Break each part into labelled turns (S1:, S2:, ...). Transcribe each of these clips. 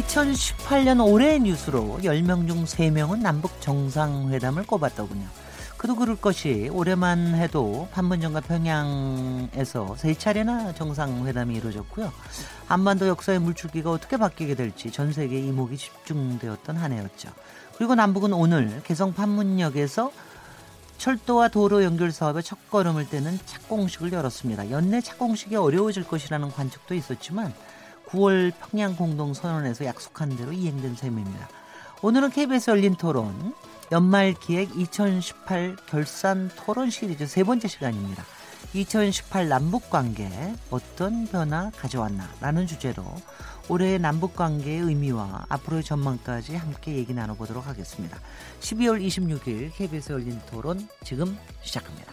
S1: (2018년) 올해의 뉴스로 (10명) 중 (3명은) 남북 정상회담을 꼽았더군요. 그도 그럴 것이 올해만 해도 판문점과 평양에서 세 차례나 정상회담이 이루어졌고요. 한반도 역사의 물줄기가 어떻게 바뀌게 될지 전 세계 이목이 집중되었던 한 해였죠. 그리고 남북은 오늘 개성 판문역에서 철도와 도로 연결 사업의 첫 걸음을 떼는 착공식을 열었습니다. 연내 착공식이 어려워질 것이라는 관측도 있었지만 9월 평양 공동 선언에서 약속한 대로 이행된 셈입니다. 오늘은 KBS 열린 토론 연말 기획 2018 결산 토론 시리즈 세 번째 시간입니다. 2018 남북 관계 어떤 변화 가져왔나 라는 주제로 올해의 남북 관계의 의미와 앞으로의 전망까지 함께 얘기 나눠보도록 하겠습니다. 12월 26일 KBS 열린 토론 지금 시작합니다.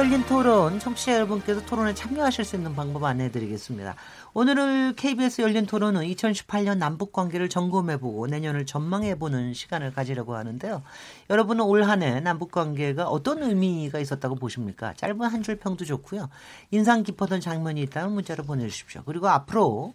S1: 열린 토론 청취자 여러분께서 토론에 참여하실 수 있는 방법 안내해 드리겠습니다. 오늘은 KBS 열린 토론은 2018년 남북 관계를 점검해 보고 내년을 전망해 보는 시간을 가지려고 하는데요. 여러분은 올 한 해 남북 관계가 어떤 의미가 있었다고 보십니까? 짧은 한 줄 평도 좋고요. 인상 깊었던 장면이 있다면 문자로 보내 주십시오. 그리고 앞으로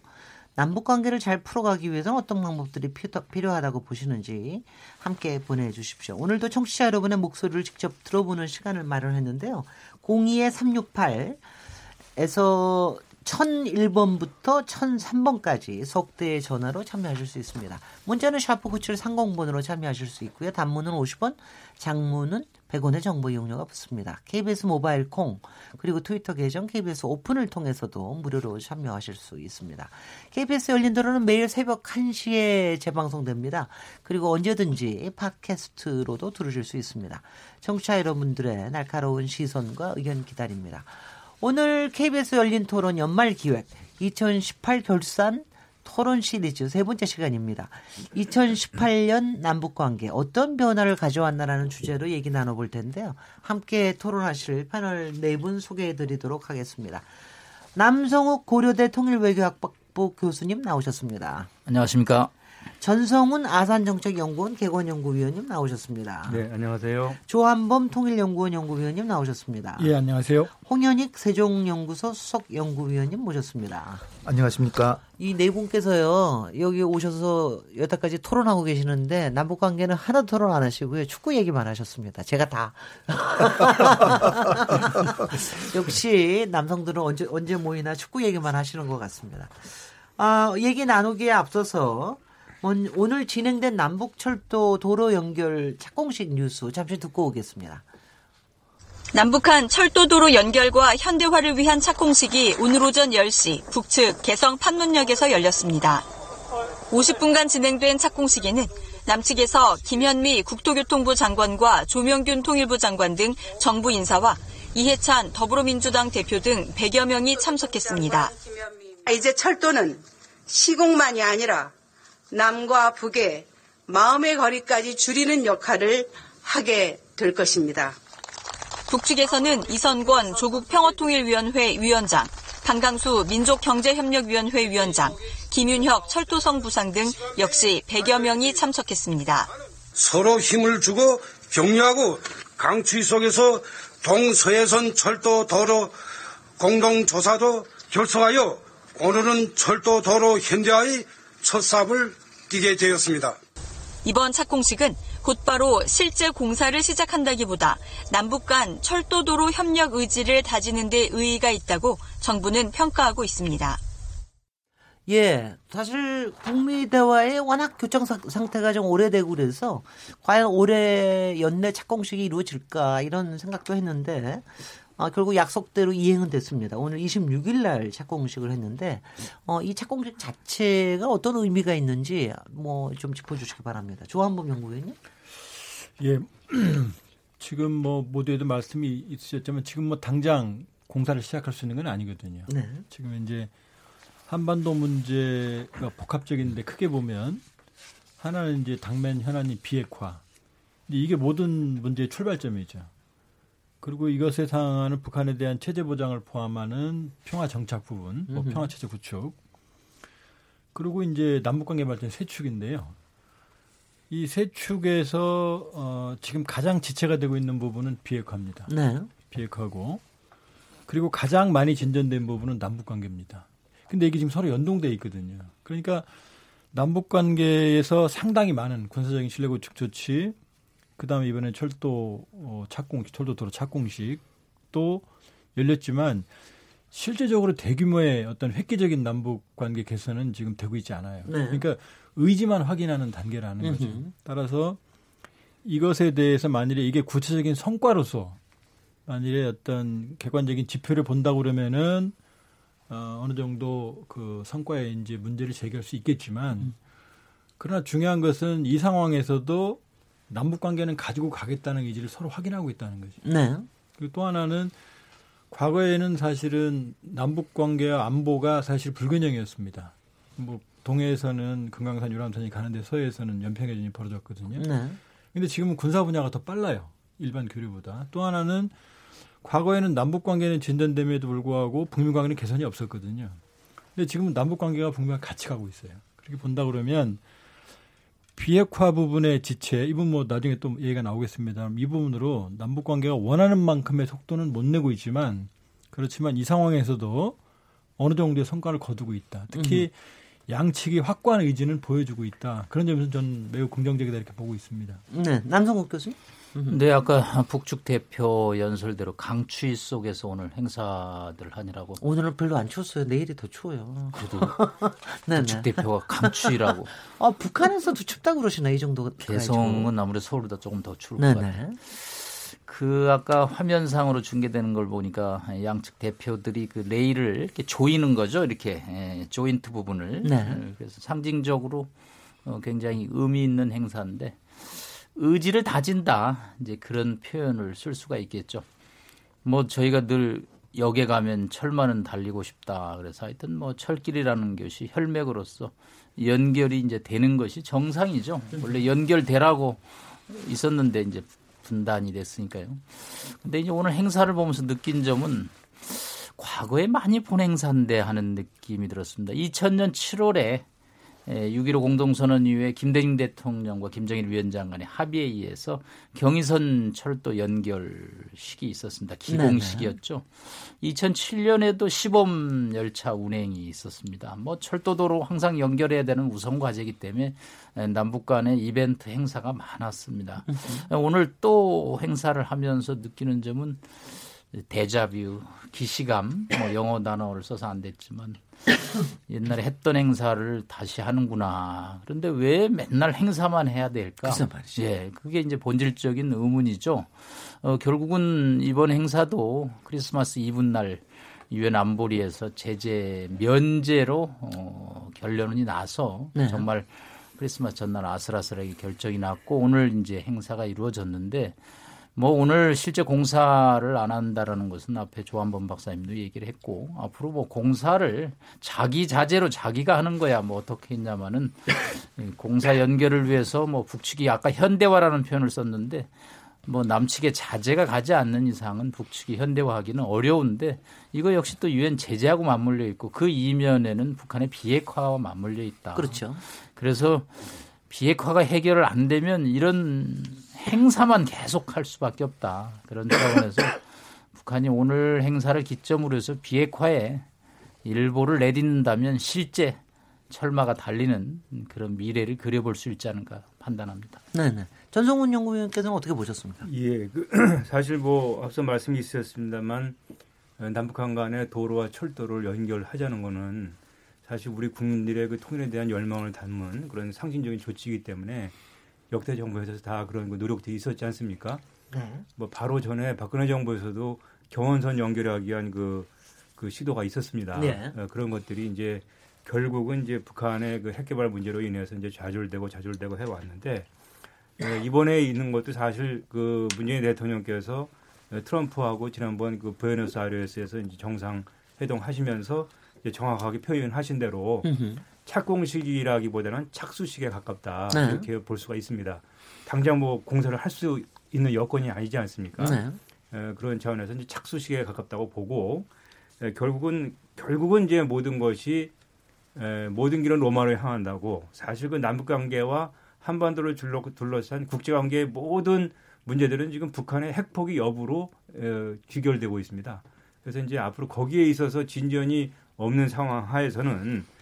S1: 남북 관계를 잘 풀어가기 위해서는 어떤 방법들이 필요하다고 보시는지 함께 보내주십시오. 오늘도 청취자 여러분의 목소리를 직접 들어보는 시간을 마련했는데요. 02-368에서 1001번부터 1003번까지 속대의 전화로 참여하실 수 있습니다. 문자는 샤프 9730번으로 참여하실 수 있고요. 단문은 50원, 장문은 100원의 정보 이용료가 붙습니다. KBS 모바일 콩 그리고 트위터 계정 KBS 오픈을 통해서도 무료로 참여하실 수 있습니다. KBS 열린 도로는 매일 새벽 1시에 재방송됩니다. 그리고 언제든지 팟캐스트로도 들으실 수 있습니다. 청취자 여러분들의 날카로운 시선과 의견 기다립니다. 오늘 KBS 열린 토론 연말 기획 2018 결산 토론 시리즈 세 번째 시간입니다. 2018년 남북 관계 어떤 변화를 가져왔나라는 주제로 얘기 나눠볼 텐데요. 함께 토론하실 패널 네 분 소개해 드리도록 하겠습니다. 남성욱 고려대 통일외교학부 교수님 나오셨습니다.
S2: 안녕하십니까.
S1: 전성훈 아산정책연구원 개관연구위원님 나오셨습니다.
S3: 네, 안녕하세요.
S1: 조한범 통일연구원 연구위원님 나오셨습니다.
S3: 예, 안녕하세요.
S1: 홍현익 세종연구소 수석연구위원님 모셨습니다.
S4: 안녕하십니까.
S1: 이 네 분께서요, 여기 오셔서 여태까지 토론하고 계시는데, 남북관계는 하나도 토론 안 하시고요, 축구 얘기만 하셨습니다. 제가 다. 역시 남성들은 언제, 언제 모이나 축구 얘기만 하시는 것 같습니다. 아, 얘기 나누기에 앞서서 오늘 진행된 남북철도 도로 연결 착공식 뉴스 잠시 듣고 오겠습니다.
S5: 남북한 철도도로 연결과 현대화를 위한 착공식이 오늘 오전 10시 북측 개성 판문역에서 열렸습니다. 50분간 진행된 착공식에는 남측에서 김현미 국토교통부 장관과 조명균 통일부 장관 등 정부 인사와 이해찬 더불어민주당 대표 등 100여 명이 참석했습니다.
S6: 이제 철도는 시공만이 아니라 남과 북의 마음의 거리까지 줄이는 역할을 하게 될 것입니다.
S5: 북측에서는 이선권 조국 평화통일위원회 위원장, 강강수 민족경제협력위원회 위원장, 김윤혁 철도성 부상 등 역시 100여 명이 참석했습니다.
S7: 서로 힘을 주고 격려하고 강추위 속에서 동서해선 철도 도로 공동조사도 결성하여 오늘은 철도 도로 현대화의 첫 삽을 뛰게 되었습니다.
S5: 이번 착공식은 곧바로 실제 공사를 시작한다기보다 남북 간 철도도로 협력 의지를 다지는 데 의의가 있다고 정부는 평가하고 있습니다.
S1: 예, 사실 북미 대화의 워낙 교정 상태가 좀 오래되고 그래서 과연 올해 연내 착공식이 이루어질까 이런 생각도 했는데 어, 결국 약속대로 이행은 됐습니다. 오늘 26일 날 착공식을 했는데 어, 이 착공식 자체가 어떤 의미가 있는지 뭐 좀 짚어주시기 바랍니다. 조한범 연구위원님.
S2: 예, 지금 뭐 모두에도 말씀이 있으셨지만 지금 뭐 당장 공사를 시작할 수 있는 건 아니거든요. 네. 지금 이제 한반도 문제가 복합적인데 크게 보면 하나는 이제 당면 현안이 비핵화. 이게 모든 문제의 출발점이죠. 그리고 이것에 상하는 북한에 대한 체제 보장을 포함하는 평화 정착 부분, 뭐 평화 체제 구축. 그리고 이제 남북 관계 발전 세 축인데요. 이 세 축에서 어 지금 가장 지체가 되고 있는 부분은 비핵화입니다. 네. 비핵화고 그리고 가장 많이 진전된 부분은 남북 관계입니다. 근데 이게 지금 서로 연동돼 있거든요. 그러니까 남북 관계에서 상당히 많은 군사적인 신뢰 구축 조치, 그다음에 이번에 철도 어, 착공식, 철도 도로 착공식 또 열렸지만 실제적으로 대규모의 어떤 획기적인 남북 관계 개선은 지금 되고 있지 않아요. 네. 그러니까 의지만 확인하는 단계라는 거죠. 따라서 이것에 대해서 만일에 이게 구체적인 성과로서 만일에 어떤 객관적인 지표를 본다고 그러면은 어, 어느 정도 그 성과에 이제 문제를 제기할 수 있겠지만 음. 그러나 중요한 것은 이 상황에서도 남북 관계는 가지고 가겠다는 의지를 서로 확인하고 있다는 거죠. 네. 그리고 또 하나는 과거에는 사실은 남북 관계와 안보가 사실 불균형이었습니다. 뭐 동해에서는 금강산 유람선이 가는데 서해에서는 연평해전이 벌어졌거든요. 네. 근데 지금은 군사 분야가 더 빨라요. 일반 교류보다. 또 하나는 과거에는 남북 관계는 진전됨에도 불구하고 북미 관계는 개선이 없었거든요. 근데 지금은 남북 관계가 북미와 같이 가고 있어요. 그렇게 본다 그러면 비핵화 부분의 지체, 이 부분 뭐 나중에 또 얘기가 나오겠습니다. 이 부분으로 남북 관계가 원하는 만큼의 속도는 못 내고 있지만 그렇지만 이 상황에서도 어느 정도의 성과를 거두고 있다. 특히 음. 양측이 확고한 의지는 보여주고 있다. 그런 점에서 저는 매우 긍정적이다 이렇게 보고 있습니다.
S1: 네, 남성국 교수님.
S3: 네, 아까 북측 대표 연설대로 강추위 속에서 오늘 행사들 하느라고.
S1: 오늘은 별로 안 추웠어요. 내일이 더 추워요.
S3: 그래도 네, 북측 네. 대표가 강추위라고.
S1: 아, 북한에서도 춥다 그러시나 이 정도.
S3: 개성은 아무래도 서울보다 조금 더 추울 네네. 것 같아요. 그 아까 화면상으로 중계되는 걸 보니까 양측 대표들이 그 레일을 이렇게 조이는 거죠. 이렇게 예, 조인트 부분을. 네. 그래서 상징적으로 어, 굉장히 의미 있는 행사인데 의지를 다진다 이제 그런 표현을 쓸 수가 있겠죠. 뭐 저희가 늘 역에 가면 철만은 달리고 싶다. 그래서 하여튼 뭐 철길이라는 것이 혈맥으로서 연결이 이제 되는 것이 정상이죠. 원래 연결되라고 있었는데 이제 분단이 됐으니까요. 근데 이제 오늘 행사를 보면서 느낀 점은 과거에 많이 본 행사인데 하는 느낌이 들었습니다. 2000년 7월에 6.15 예, 공동선언 이후에 김대중 대통령과 김정일 위원장 간의 합의에 의해서 경의선 철도 연결식이 있었습니다. 기공식이었죠. 네네. 2007년에도 시범 열차 운행이 있었습니다. 뭐 철도도로 항상 연결해야 되는 우선 과제이기 때문에 남북 간의 이벤트 행사가 많았습니다. 오늘 또 행사를 하면서 느끼는 점은 데자뷰, 기시감, 뭐 영어 단어를 써서 안 됐지만 옛날에 했던 행사를 다시 하는구나. 그런데 왜 맨날 행사만 해야 될까?
S1: 말이죠.
S3: 예, 그게 이제 본질적인 의문이죠. 어, 결국은 이번 행사도 크리스마스 이브날 유엔 안보리에서 제재 면제로 어, 결론이 나서 네. 정말 크리스마스 전날 아슬아슬하게 결정이 났고 오늘 이제 행사가 이루어졌는데 뭐 오늘 실제 공사를 안 한다라는 것은 앞에 조한범 박사님도 얘기를 했고 앞으로 뭐 공사를 자기 자재로 자기가 하는 거야 뭐 어떻게 했냐마는 공사 연결을 위해서 뭐 북측이 아까 현대화라는 표현을 썼는데 뭐 남측의 자재가 가지 않는 이상은 북측이 현대화하기는 어려운데 이거 역시 또 유엔 제재하고 맞물려 있고 그 이면에는 북한의 비핵화와 맞물려 있다.
S1: 그렇죠.
S3: 그래서 비핵화가 해결을 안 되면 이런 행사만 계속 할 수밖에 없다. 그런 차원에서 북한이 오늘 행사를 기점으로 해서 비핵화에 일보를 내딛는다면 실제 철마가 달리는 그런 미래를 그려볼 수 있지 않을까 판단합니다.
S1: 네네. 전성훈 연구위원께서는 어떻게 보셨습니까?
S4: 예, 그, 사실 뭐 앞서 말씀이 있었습니다만 남북한 간의 도로와 철도를 연결하자는 거는 사실 우리 국민들의 그 통일에 대한 열망을 담은 그런 상징적인 조치이기 때문에 역대 정부에서 다 그런 그 노력들이 있었지 않습니까? 네. 뭐 바로 전에 박근혜 정부에서도 경원선 연결하기 위한 그, 그 시도가 있었습니다. 네. 어, 그런 것들이 이제 결국은 이제 북한의 그 핵개발 문제로 인해서 이제 좌절되고 좌절되고 해왔는데 예, 이번에 있는 것도 사실 그 문재인 대통령께서 트럼프하고 지난번 그 부에노스 아이레스에서 이제 정상 회동 하시면서 이제 정확하게 표현하신 대로 착공식이라기보다는 착수식에 가깝다 네. 이렇게 볼 수가 있습니다. 당장 뭐 공사를 할 수 있는 여건이 아니지 않습니까? 네. 에, 그런 차원에서 이제 착수식에 가깝다고 보고 에, 결국은 결국은 이제 모든 것이 에, 모든 길은 로마로 향한다고 사실 그 남북 관계와 한반도를 둘러, 둘러싼 국제 관계의 모든 문제들은 지금 북한의 핵포기 여부로 에, 귀결되고 있습니다. 그래서 이제 앞으로 거기에 있어서 진전이 없는 상황 하에서는 어,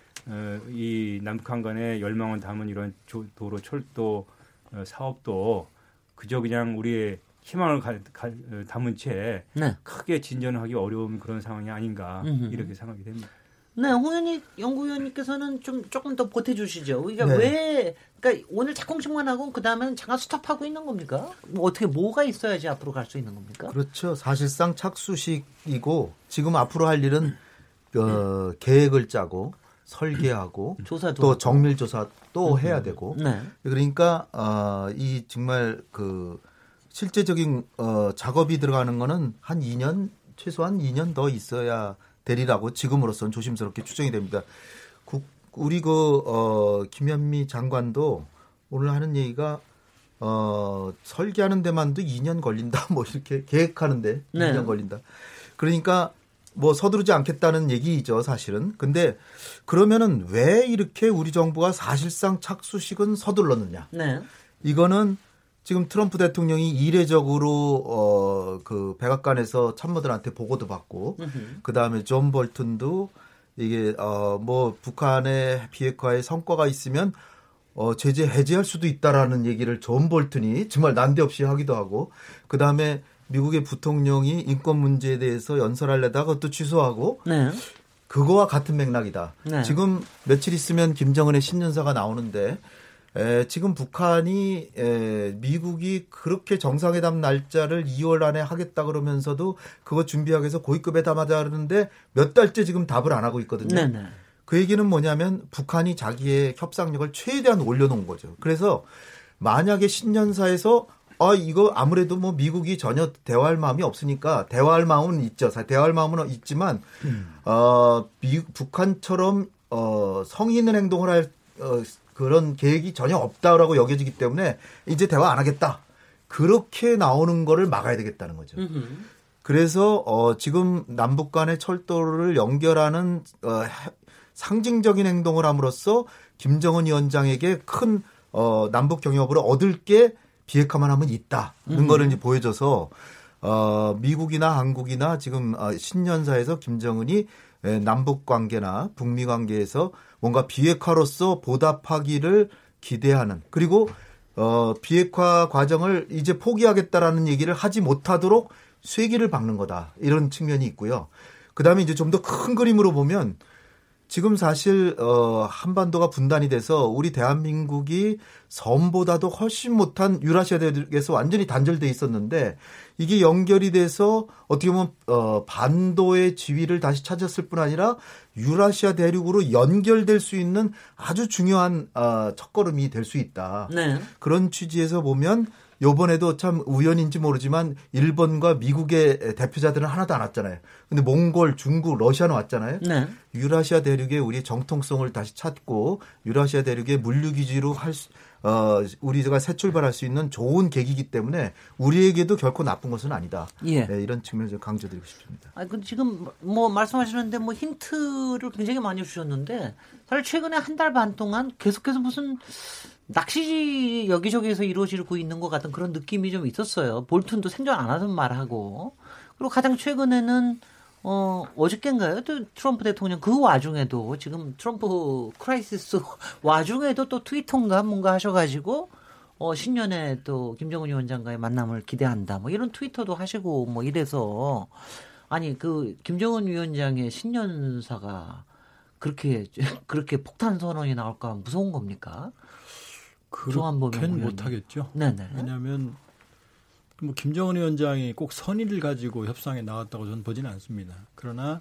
S4: 이 남북한 간의 열망을 담은 이런 도로 철도 어, 사업도 그저 그냥 우리의 희망을 가, 가, 담은 채 네. 크게 진전하기 어려운 그런 상황이 아닌가 음흠. 이렇게 생각이 됩니다.
S1: 네, 홍현희 연구위원님께서는 좀 조금 더 보태주시죠. 그러니까 네. 왜, 그러니까 오늘 착공식만 하고 그 다음에는 잠깐 스톱하고 있는 겁니까? 뭐 어떻게 뭐가 있어야지 앞으로 갈 수 있는 겁니까?
S8: 그렇죠. 사실상 착수식이고 지금 앞으로 할 일은 어, 계획을 짜고 설계하고 조사도 또 정밀 조사 또 해야 되고 네. 그러니까 어, 이 정말 그 실제적인 어, 작업이 들어가는 거는 한 2년 최소한 2년 더 있어야 되리라고 지금으로서는 조심스럽게 추정이 됩니다. 국, 우리 그 어, 김현미 장관도 오늘 하는 얘기가 어, 설계하는 데만도 2년 걸린다 뭐 이렇게 계획하는데 네. 2년 걸린다. 그러니까 뭐 서두르지 않겠다는 얘기죠, 사실은. 근데 그러면은 왜 이렇게 우리 정부가 사실상 착수식은 서둘렀느냐? 네. 이거는 지금 트럼프 대통령이 이례적으로 어 그 백악관에서 참모들한테 보고도 받고 그 다음에 존 볼튼도 이게 어 뭐 북한의 비핵화에 성과가 있으면 어 제재 해제할 수도 있다라는 얘기를 존 볼튼이 정말 난데없이 하기도 하고 그 다음에 미국의 부통령이 인권 문제에 대해서 연설하려다가 그것도 취소하고 네. 그거와 같은 맥락이다. 네. 지금 며칠 있으면 김정은의 신년사가 나오는데 에, 지금 북한이 에, 미국이 그렇게 정상회담 날짜를 2월 안에 하겠다 그러면서도 그거 준비하기 위해서 고위급에 담아자는데 몇 달째 지금 답을 안 하고 있거든요. 네네. 네. 그 얘기는 뭐냐면 북한이 자기의 협상력을 최대한 올려놓은 거죠. 그래서 만약에 신년사에서 아 이거 아무래도 뭐 미국이 전혀 대화할 마음이 없으니까 대화할 마음은 있죠. 대화할 마음은 있지만 음. 어 미, 북한처럼 어 성의 있는 행동을 할 어, 그런 계획이 전혀 없다라고 여겨지기 때문에 이제 대화 안 하겠다. 그렇게 나오는 거를 막아야 되겠다는 거죠. 음흠. 그래서 어 지금 남북 간의 철도를 연결하는 어 상징적인 행동을 함으로써 김정은 위원장에게 큰 어, 남북 경협으로 얻을 게 비핵화만 하면 있다는 음. 거를 이제 보여줘서 어, 미국이나 한국이나 지금 어, 신년사에서 김정은이 남북 관계나 북미 관계에서 뭔가 비핵화로서 보답하기를 기대하는 그리고 어, 비핵화 과정을 이제 포기하겠다라는 얘기를 하지 못하도록 쐐기를 박는 거다 이런 측면이 있고요. 그다음에 이제 좀 더 큰 그림으로 보면 지금 사실 어 한반도가 분단이 돼서 우리 대한민국이 섬보다도 훨씬 못한 유라시아 대륙에서 완전히 단절돼 있었는데 이게 연결이 돼서 어떻게 보면 어 반도의 지위를 다시 찾았을 뿐 아니라 유라시아 대륙으로 연결될 수 있는 아주 중요한 어 첫걸음이 될 수 있다. 네. 그런 취지에서 보면 요번에도 참 우연인지 모르지만 일본과 미국의 대표자들은 하나도 안 왔잖아요. 근데 몽골, 중국, 러시아는 왔잖아요. 네. 유라시아 대륙에 우리 정통성을 다시 찾고 유라시아 대륙의 물류 기지로 할 수, 어, 우리가 새 출발할 수 있는 좋은 계기이기 때문에 우리에게도 결코 나쁜 것은 아니다. 예. 네, 이런 측면에서 강조드리고 싶습니다.
S1: 아, 그 지금 뭐 말씀하시는데 뭐 힌트를 굉장히 많이 주셨는데 사실 최근에 한 달 반 동안 계속해서 무슨 낚시 여기저기에서 이루어지고 있는 것 같은 그런 느낌이 좀 있었어요. 볼튼도 생존 안 하던 말하고. 그리고 가장 최근에는 어, 어저께인가요? 또 트럼프 대통령 그 와중에도 지금 트럼프 crisis 와중에도 또 트위터인가 뭔가 하셔가지고 어, 신년에 또 김정은 위원장과의 만남을 기대한다. 뭐 이런 트위터도 하시고 뭐 이래서 아니 그 김정은 위원장의 신년사가 그렇게 그렇게 폭탄 선언이 나올까 무서운 겁니까?
S2: 그렇게는 못하겠죠. 네네. 왜냐하면 뭐 김정은 위원장이 꼭 선의를 가지고 협상에 나왔다고 저는 보지는 않습니다. 그러나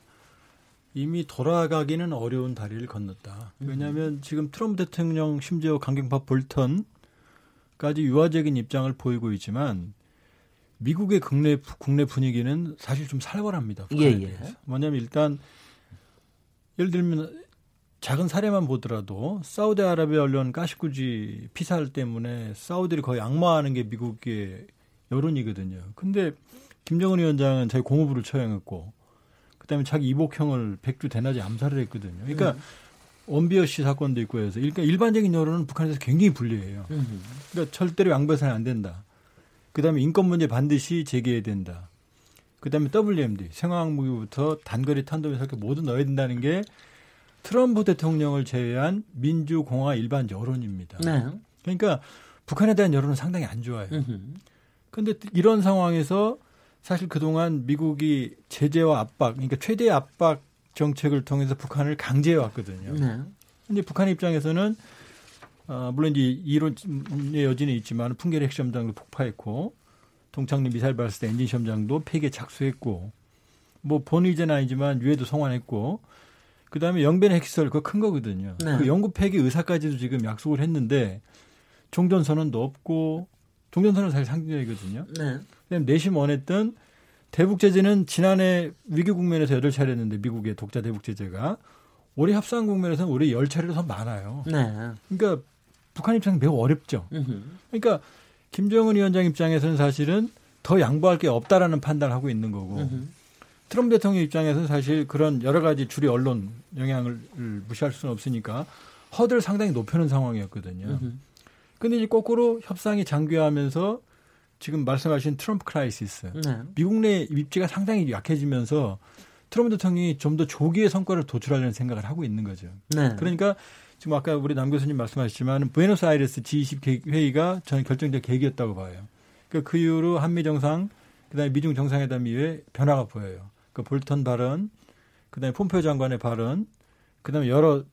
S2: 이미 돌아가기는 어려운 다리를 건넜다. 왜냐하면 지금 트럼프 대통령 심지어 강경파 볼턴까지 유화적인 입장을 보이고 있지만 미국의 국내 국내 분위기는 사실 좀 살벌합니다. 예, 예. 뭐냐면 일단 예를 들면 작은 사례만 보더라도 사우디아라비아 언론 가시쿠지 피살 때문에 사우디를 거의 악마하는 게 미국의 여론이거든요. 근데 김정은 위원장은 자기 공무부를 처형했고 그다음에 자기 이복형을 백주 대낮에 암살을 했거든요. 그러니까 음. 원비어 씨 사건도 있고 해서 그러니까 일반적인 여론은 북한에서 굉장히 불리해요. 음. 그러니까 절대로 양보해서는 안 된다. 그다음에 인권 문제 반드시 제기해야 된다. 그다음에 WMD 생화학 무기부터 단거리 탄도미사일 모두 넣어야 된다는 게 트럼프 대통령을 제외한 민주공화 일반 여론입니다. 네. 그러니까 북한에 대한 여론은 상당히 안 좋아요. 그 런데 이런 상황에서 사실 그동안 미국이 제재와 압박, 그러니까 최대 압박 정책을 통해서 북한을 강제해 왔거든요. 네. 근데 북한 입장에서는 어, 물론 이제 이론의 여지는 있지만 풍계리 핵시험장도 폭파했고 동창리 미사일 발사 엔진 시험장도 폐기에 착수했고 뭐 본의제는 아니지만 유해도 송환했고 그다음에 영변 핵시설 그거 큰 거거든요. 네. 그 영구 폐기 의사까지도 지금 약속을 했는데 종전 선언도 없고 종전 선언 사실 상징적이거든요. 네. 그다음에 내심 원했던 대북 제재는 지난해 위기 국면에서 여덟 차례 했는데 미국의 독자 대북 제재가 올해 협상 국면에서는 올해 열 차례로 더 많아요. 네. 그러니까 북한 입장은 매우 어렵죠. 그러니까 김정은 위원장 입장에서는 사실은 더 양보할 게 없다라는 판단을 하고 있는 거고 트럼프 대통령 입장에서는 사실 그런 여러 가지 주류 언론 영향을 무시할 수는 없으니까 허들 상당히 높여놓은 상황이었거든요. 근데 이제 거꾸로 협상이 장기화하면서 지금 말씀하신 트럼프 crisis, 네. 미국 내 입지가 상당히 약해지면서 트럼프 대통령이 좀 더 조기의 성과를 도출하려는 생각을 하고 있는 거죠. 네. 그러니까 지금 아까 우리 남 교수님 말씀하셨지만 부에노스아이레스 G20 회의가 저는 결정적 계기였다고 봐요. 그러니까 그 이후로 한미 정상 그다음에 미중 정상회담 이후에 변화가 보여요. 그 볼턴 발언, 그다음에 폼페오 장관의 발언, 그다음에 여러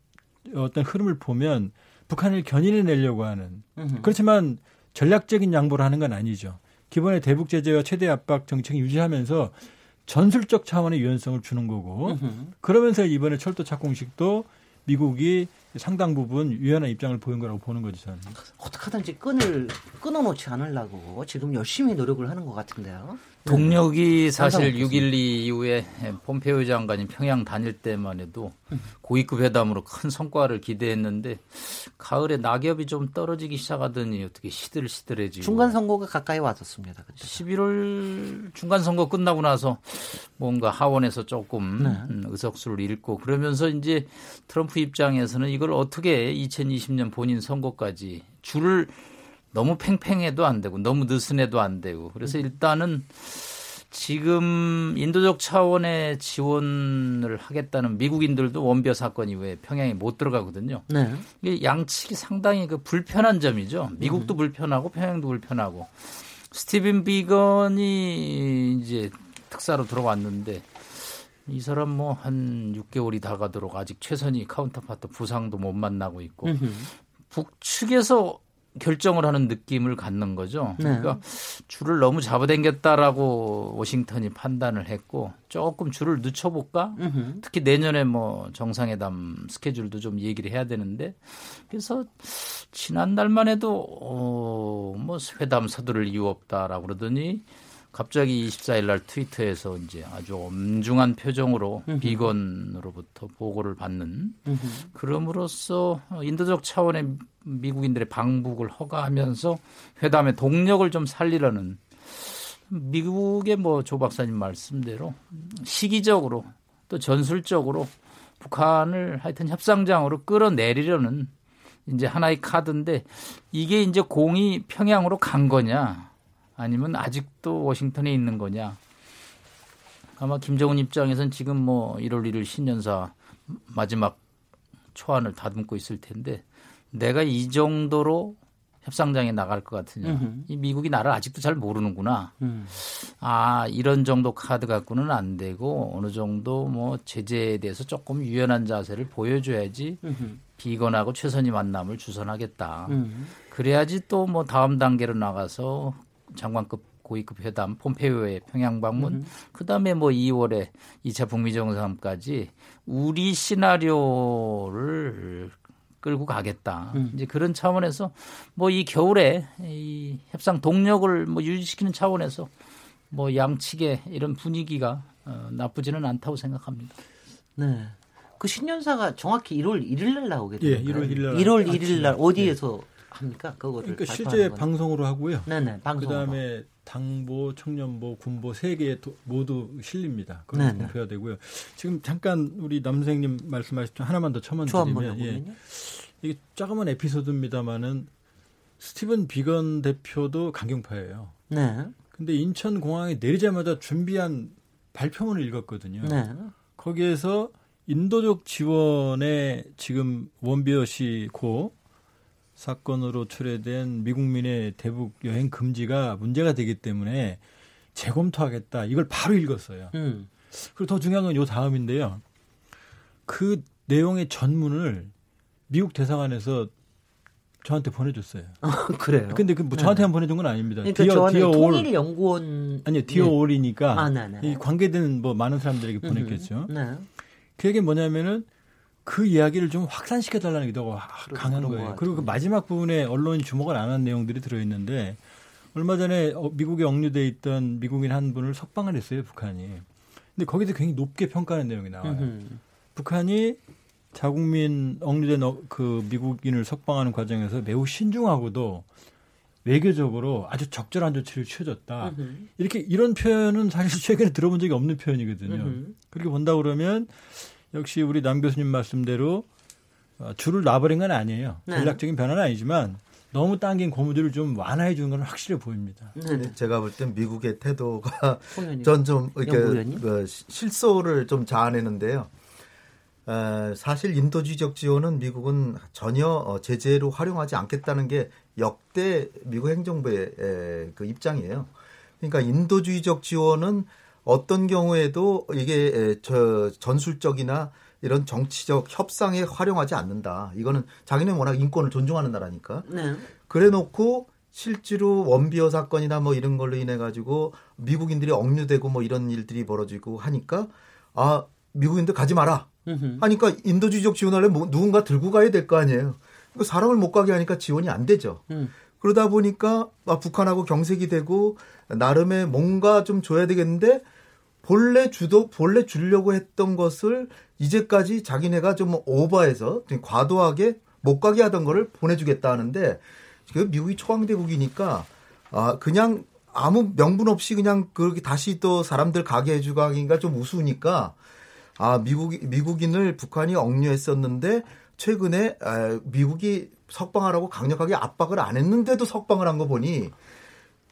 S2: 어떤 흐름을 보면 북한을 견인해 내려고 하는 그렇지만 전략적인 양보를 하는 건 아니죠. 기본의 대북 제재와 최대 압박 정책을 유지하면서 전술적 차원의 유연성을 주는 거고 그러면서 이번에 철도 착공식도 미국이 상당 부분 유연한 입장을 보인 거라고 보는 거죠 저는.
S1: 어떻게 하든지 끈을 끊어놓지 않으려고 지금 열심히 노력을 하는 것 같은데요.
S3: 동력이 사실 6.12 이후에 폼페이오 장관이 평양 다닐 때만 해도 고위급 회담으로 큰 성과를 기대했는데 가을에 낙엽이 좀 떨어지기 시작하더니 어떻게 시들시들해지고
S1: 중간 선거가 가까이 왔었습니다. 그때.
S3: 11월 중간 선거 끝나고 나서 뭔가 하원에서 조금 네. 음, 의석수를 잃고 그러면서 이제 트럼프 입장에서는 이걸 어떻게 2020년 본인 선거까지 줄을 너무 팽팽해도 안 되고 너무 느슨해도 안 되고 그래서 음. 일단은 지금 인도적 차원의 지원을 하겠다는 미국인들도 원비어 사건 이후에 평양에 못 들어가거든요. 네. 이게 양측이 상당히 그 불편한 점이죠. 미국도 음. 불편하고 평양도 불편하고 스티븐 비건이 이제 특사로 들어왔는데 이 사람 뭐 한 6개월이 다 가도록 아직 최선희 counterpart 부상도 못 만나고 있고 음흠. 북측에서 결정을 하는 느낌을 갖는 거죠. 네. 그러니까 줄을 너무 잡아당겼다라고 워싱턴이 판단을 했고 조금 줄을 늦춰볼까? 으흠. 특히 내년에 뭐 정상회담 스케줄도 좀 얘기를 해야 되는데 그래서 지난달만 해도 어뭐 회담 서두를 이유 없다라고 그러더니 갑자기 24일 날 트위터에서 이제 아주 엄중한 표정으로 으흠. 비건으로부터 보고를 받는 으흠. 그럼으로써 인도적 차원의 미국인들의 방북을 허가하면서 회담의 동력을 좀 살리려는 미국의 뭐 조 박사님 말씀대로 시기적으로 또 전술적으로 북한을 하여튼 협상장으로 끌어내리려는 이제 하나의 카드인데 이게 이제 공이 평양으로 간 거냐 아니면 아직도 워싱턴에 있는 거냐. 아마 김정은 입장에선 지금 뭐 1월 1일 신년사 마지막 초안을 다듬고 있을 텐데 내가 이 정도로 협상장에 나갈 것 같으냐. 으흠. 이 미국이 나를 아직도 잘 모르는구나. 음. 아, 이런 정도 카드 갖고는 안 되고 어느 정도 뭐 제재에 대해서 조금 유연한 자세를 보여줘야지 으흠. 비건하고 최선희 만남을 주선하겠다. 음. 그래야지 또 뭐 다음 단계로 나가서 장관급 고위급 회담, 폼페이오의 평양 방문, 음. 그다음에 뭐 2월에 2차 북미 정상까지 우리 시나리오를 끌고 가겠다. 음. 이제 그런 차원에서 뭐 이 겨울에 이 협상 동력을 뭐 유지시키는 차원에서 뭐 양측의 이런 분위기가 어, 나쁘지는 않다고 생각합니다.
S1: 네. 그 신년사가 정확히 1월 1일 날 나오게 돼요.
S2: 예, 1월 1일 날.
S1: 1월 1일 날 어디에서 예. 합니까? 그거를
S2: 그러니까 실제 방송으로 하고요.
S1: 네네.
S2: 방송. 그다음에 당보, 청년보, 군보 세 개 모두 실립니다. 그걸 공표가 되고요. 지금 잠깐 우리 남생님 말씀하셨죠. 하나만 더 첨언 드리면 예. 이게 작은 에피소드입니다만은 스티븐 비건 대표도 강경파예요.
S1: 네.
S2: 근데 인천 공항에 내리자마자 준비한 발표문을 읽었거든요.
S1: 네.
S2: 거기에서 인도적 지원에 지금 웜비어 씨 그 사건으로 철회된 미국민의 대북 여행 금지가 문제가 되기 때문에 재검토하겠다. 이걸 바로 읽었어요.
S1: 음.
S2: 그리고 더 중요한 건 요 다음인데요. 그 내용의 전문을 미국 대사관에서 저한테 보내줬어요.
S1: 아, 그래요?
S2: 근데 그 뭐 저한테만 네. 보내준 건 아닙니다.
S1: 그러니까 디어, 디어 통일 연구원
S2: 아니요 dear 네. all이니까 아, 네, 네. 이 관계된 뭐 많은 사람들에게 보냈겠죠.
S1: 네.
S2: 그 얘기 뭐냐면은 그 이야기를 좀 확산시켜 달라는 게더 강한 거예요. 그리고 그 마지막 부분에 언론이 주목을 안 한 내용들이 들어 있는데 얼마 전에 어, 미국에 억류돼 있던 미국인 한 분을 석방을 했어요, 북한이. 근데 거기서 굉장히 높게 평가하는 내용이 나와요.
S1: 으흠.
S2: 북한이 자국민 억류된 어, 그 미국인을 석방하는 과정에서 매우 신중하고도 외교적으로 아주 적절한 조치를 취해줬다. 으흠. 이렇게 이런 표현은 사실 최근에 들어본 적이 없는 표현이거든요. 으흠. 그렇게 본다 그러면 역시 우리 남 교수님 말씀대로 어, 줄을 놔버린 건 아니에요. 네. 전략적인 변화는 아니지만 너무 당긴 고무줄을 좀 완화해 주는 건 확실해 보입니다.
S8: 네. 네. 제가 볼 땐 미국의 태도가 전 좀 이렇게 그 실소를 좀 자아내는데요. 에, 사실 인도주의적 지원은 미국은 전혀 어, 제재로 활용하지 않겠다는 게 역대 미국 행정부의 에, 그 입장이에요. 그러니까 인도주의적 지원은 어떤 경우에도 이게 저 전술적이나 이런 정치적 협상에 활용하지 않는다. 이거는 자기네 워낙 인권을 존중하는 나라니까.
S1: 네.
S8: 그래 놓고 실제로 원비어 사건이나 뭐 이런 걸로 인해 가지고 미국인들이 억류되고 뭐 이런 일들이 벌어지고 하니까 아 미국인들 가지 마라 하니까 인도주의적 지원하려면 뭐 누군가 들고 가야 될 거 아니에요. 사람을 못 가게 하니까 지원이 안 되죠.
S1: 음.
S8: 그러다 보니까 아, 북한하고 경색이 되고 나름의 뭔가 좀 줘야 되겠는데 본래 주도 본래 주려고 했던 것을 이제까지 자기네가 좀 오버해서 좀 과도하게 못 가게 하던 거를 보내주겠다 하는데 그 미국이 초강대국이니까 아 그냥 아무 명분 없이 그냥 그렇게 다시 또 사람들 가게 해주고 하기가 좀 우스우니까 아 미국 미국인을 북한이 억류했었는데 최근에 아, 미국이 석방하라고 강력하게 압박을 안 했는데도 석방을 한 거 보니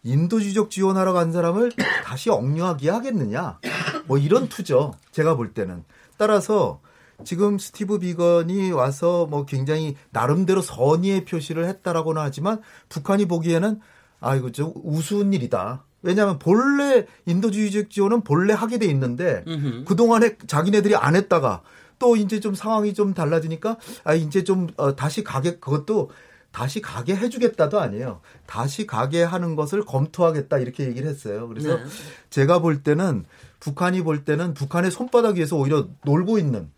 S8: 인도주의적 지원하러 간 사람을 다시 억류하게 하겠느냐? 뭐 이런 투죠 제가 볼 때는. 따라서 지금 스티브 비건이 와서 뭐 굉장히 나름대로 선의의 표시를 했다라고는 하지만 북한이 보기에는 아 이거 좀 우스운 일이다. 왜냐하면 본래 인도주의적 지원은 본래 하게 돼 있는데 그 동안에 자기네들이 안 했다가 또 이제 좀 상황이 좀 달라지니까 아 이제 좀 어, 다시 가게 그것도 다시 가게 해주겠다도 아니에요. 다시 가게 하는 것을 검토하겠다 이렇게 얘기를 했어요. 그래서 네. 제가 볼 때는 북한이 볼 때는 북한의 손바닥 위에서 오히려 놀고 있는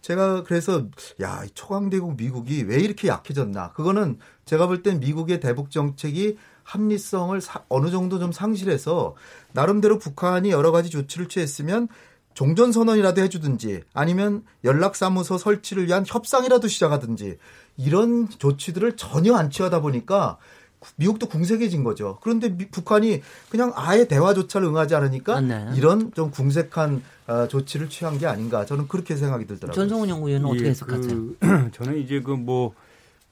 S8: 제가 그래서 야 초강대국 미국이 왜 이렇게 약해졌나 그거는 제가 볼 땐 미국의 대북 정책이 합리성을 사, 어느 정도 좀 상실해서 나름대로 북한이 여러 가지 조치를 취했으면 종전 선언이라도 해주든지 아니면 연락사무소 설치를 위한 협상이라도 시작하든지 이런 조치들을 전혀 안 취하다 보니까 미국도 궁색해진 거죠. 그런데 미, 북한이 그냥 아예 대화조차 응하지 않으니까 네. 이런 좀 궁색한 어, 조치를 취한 게 아닌가 저는 그렇게 생각이 들더라고요.
S1: 전성훈 연구위원은 어떻게 예, 해석하세요?
S4: 그, 저는 이제 그 뭐그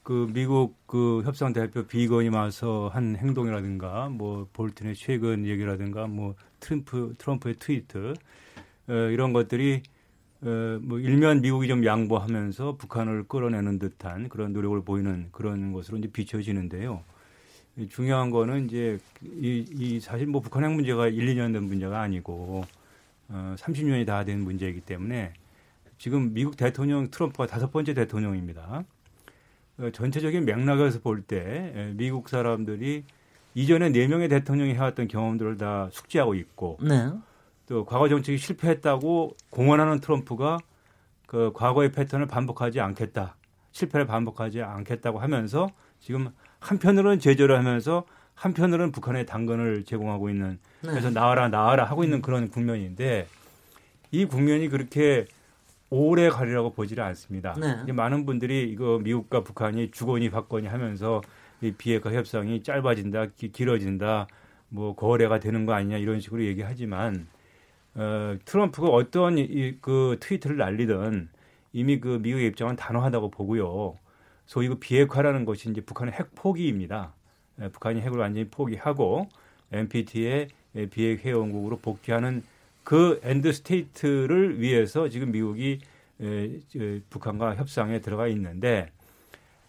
S4: 그 미국 그 협상 대표 비건이 와서 한 행동이라든가 뭐 볼튼의 최근 얘기라든가 뭐 트럼프 트럼프의 트위트 어, 이런 것들이 어, 뭐 일면 미국이 좀 양보하면서 북한을 끌어내는 듯한 그런 노력을 보이는 그런 것으로 이제 비춰지는데요. 중요한 거는 이제 이, 이 사실 뭐 북한 핵 문제가 1, 2년 된 문제가 아니고 어, 30년이 다 된 문제이기 때문에 지금 미국 대통령 트럼프가 다섯 번째 대통령입니다. 어, 전체적인 맥락에서 볼 때 미국 사람들이 이전에 네 명의 대통령이 해왔던 경험들을 다 숙지하고 있고 네. 또 과거 정책이 실패했다고 공언하는 트럼프가 그 과거의 패턴을 반복하지 않겠다. 실패를 반복하지 않겠다고 하면서 지금 한편으로는 제재를 하면서 한편으로는 북한에 당근을 제공하고 있는 네. 그래서 나와라 나와라 하고 있는 그런 국면인데 이 국면이 그렇게 오래 가리라고 보지를 않습니다. 네. 많은 분들이 이거 미국과 북한이 주거니 받거니 하면서 이 비핵화 협상이 짧아진다, 기, 길어진다, 뭐 거래가 되는 거 아니냐 이런 식으로 얘기하지만 어, 트럼프가 어떤 이, 그 트위터를 날리든 이미 그 미국의 입장은 단호하다고 보고요. 소위 그 비핵화라는 것이 이제 북한의 핵 포기입니다. 예, 북한이 핵을 완전히 포기하고 NPT의 비핵 회원국으로 복귀하는 그 end state를 위해서 지금 미국이 에, 에, 북한과 협상에 들어가 있는데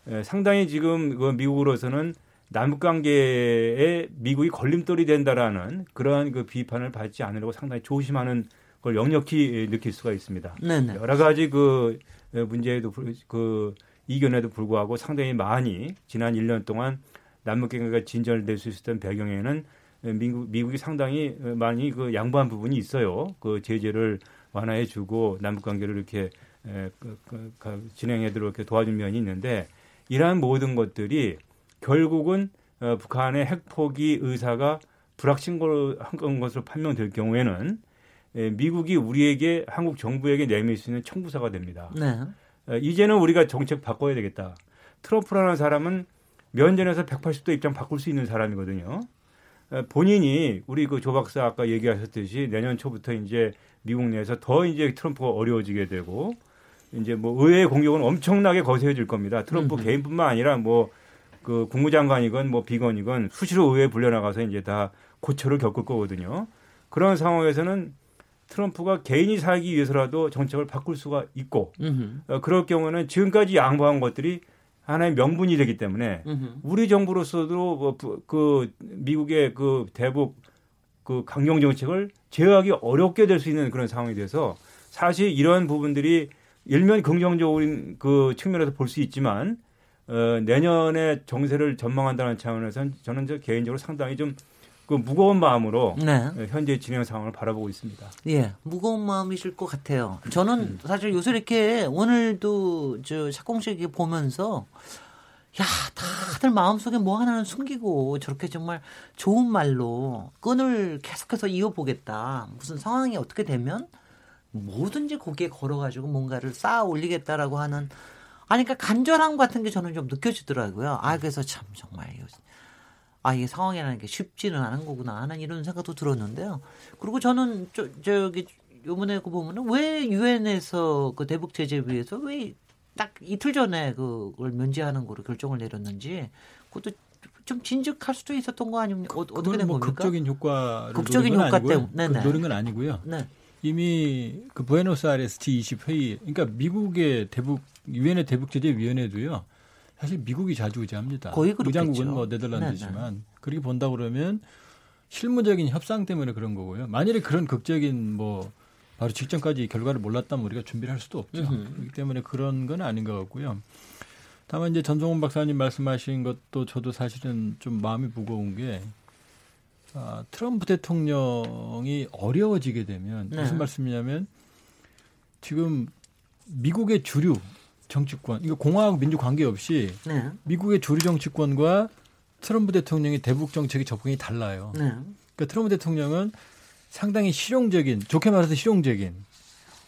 S4: 에, 상당히 지금 그 미국으로서는 남북 관계에 미국이 걸림돌이 된다라는 그러한 그 비판을 받지 않으려고 상당히 조심하는 걸 역력히 느낄 수가 있습니다. 네네. 여러 가지 그 문제에도 그 이견에도 불구하고 상당히 많이 지난 1년 동안 남북 관계가 진전될 수 있었던 배경에는 미국, 미국이 상당히 많이 그 양보한 부분이 있어요. 그 제재를 완화해주고 남북 관계를 이렇게 그, 그, 진행해도록 이렇게 도와준 면이 있는데 이러한 모든 것들이 결국은 어, 북한의 핵포기 의사가 불확실한 것으로 판명될 경우에는 에, 미국이 우리에게 한국 정부에게 내밀 수 있는 청부사가 됩니다. 네. 에, 이제는 우리가 정책 바꿔야 되겠다. 트럼프라는 사람은 면전에서 180도 입장 바꿀 수 있는 사람이거든요. 본인이 우리 그 조 박사 아까 얘기하셨듯이 내년 초부터 이제 미국 내에서 더 이제 트럼프가 어려워지게 되고 이제 뭐 의회 공격은 엄청나게 거세해질 겁니다. 트럼프 음. 개인뿐만 아니라 뭐 그 국무장관이건 뭐 비건이건 수시로 의회에 불려나가서 이제 다 고초를 겪을 거거든요. 그런 상황에서는 트럼프가 개인이 살기 위해서라도 정책을 바꿀 수가 있고 어, 그럴 경우는 지금까지 양보한 것들이 하나의 명분이 되기 때문에 음흠. 우리 정부로서도 뭐그 미국의 그 대북 그 강경 정책을 제어하기 어렵게 될 수 있는 그런 상황이 돼서 사실 이런 부분들이 일면 긍정적인 그 측면에서 볼 수 있지만 어, 내년에 정세를 전망한다는 차원에서 저는 저 개인적으로 상당히 좀 그 무거운 마음으로 네. 현재 진행 상황을 바라보고 있습니다.
S1: 예, 무거운 마음이실 것 같아요. 저는 음. 사실 요새 이렇게 오늘도 저 착공식 보면서 야, 다들 마음속에 뭐 하나는 숨기고 저렇게 정말 좋은 말로 끈을 계속해서 이어보겠다. 무슨 상황이 어떻게 되면 뭐든지 거기에 걸어가지고 뭔가를 쌓아 올리겠다라고 하는 아니 그러니까 간절함 같은 게 저는 좀 느껴지더라고요. 아 그래서 참 정말 아 이게 상황이라는 게 쉽지는 않은 거구나 하는 이런 생각도 들었는데요. 그리고 저는 저, 저기 요번에 그 보면은 왜 유엔에서 그 대북 제재위에서 왜 딱 이틀 전에 그걸 면제하는 거로 결정을 내렸는지 그것도 좀 진즉할 수도 있었던 거 아닙니까? 어, 어떻게 된 뭐 겁니까?
S2: 극적인 효과 극적인 효과 때문에 그 노린 건 아니고요. 네. 이미 그 부에노스아이레스 G20 회의, 그러니까 미국의 대북 유엔의 대북 제재 위원회도요. 사실 미국이 자주 의지합니다. 거의 그렇겠죠. 의장국은 뭐 네덜란드지만 네네. 네. 그렇게 본다 그러면 실무적인 협상 때문에 그런 거고요. 만일에 그런 극적인 뭐 바로 직전까지 결과를 몰랐다면 우리가 준비를 할 수도 없죠. 으흠. 그렇기 때문에 그런 건 아닌 것 같고요. 다만 이제 전종훈 박사님 말씀하신 것도 저도 사실은 좀 마음이 무거운 게 아, 트럼프 대통령이 어려워지게 되면 네. 무슨 말씀이냐면 지금 미국의 주류 정치권, 이거 공화국 민주 관계 없이 네. 미국의 주류 정치권과 트럼프 대통령의 대북 정책의 접근이 달라요. 네. 그러니까 트럼프 대통령은 상당히 실용적인, 좋게 말해서 실용적인,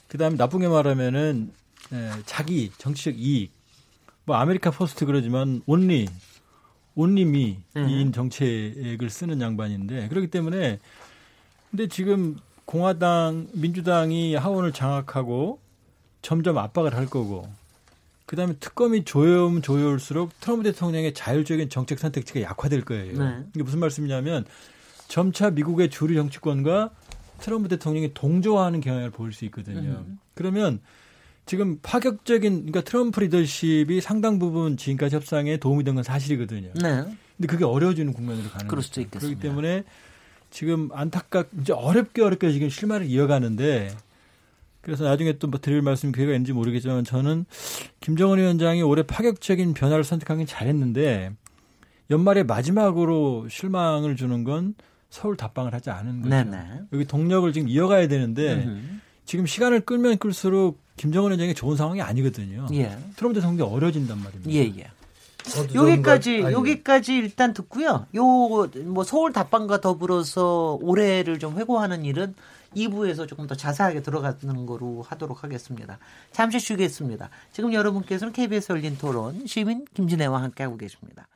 S2: 그 다음에 나쁘게 말하면은 에, 자기 정치적 이익, 뭐 America First 그러지만 only only me인 음. 정책을 쓰는 양반인데 그렇기 때문에 근데 지금 공화당 민주당이 하원을 장악하고 점점 압박을 할 거고 그다음에 특검이 조여오면 조여올수록 트럼프 대통령의 자율적인 정책 선택지가 약화될 거예요. 네. 이게 무슨 말씀이냐면 점차 미국의 주류 정치권과 트럼프 대통령이 동조하는 경향을 보일 수 있거든요. 음. 그러면 지금 파격적인 그러니까 트럼프 리더십이 상당 부분 지금까지 협상에 도움이 된 건 사실이거든요. 네. 근데 그게 어려워지는 국면으로 가는
S1: 그럴 수도 있겠습니다.
S2: 그렇기 때문에 지금 안타깝 이제 어렵게 어렵게 지금 실마를 이어가는데 그래서 나중에 또 뭐 드릴 말씀 기회가 있는지 모르겠지만 저는 김정은 위원장이 올해 파격적인 변화를 선택하긴 잘했는데 연말에 마지막으로 실망을 주는 건 서울 답방을 하지 않은 거죠. 네네. 여기 동력을 지금 이어가야 되는데 음흠. 지금 시간을 끌면 끌수록 김정은 위원장이 좋은 상황이 아니거든요. 예. 트럼프 대통령이 어려진단 말입니다.
S1: 예, 예. 여기까지 여기까지 일단 듣고요. 요 뭐 서울 답방과 더불어서 올해를 좀 회고하는 일은 2부에서 조금 더 자세하게 들어가는 거로 하도록 하겠습니다. 잠시 쉬겠습니다. 지금 여러분께서는 KBS 열린 토론 시민 김진애와 함께하고 계십니다.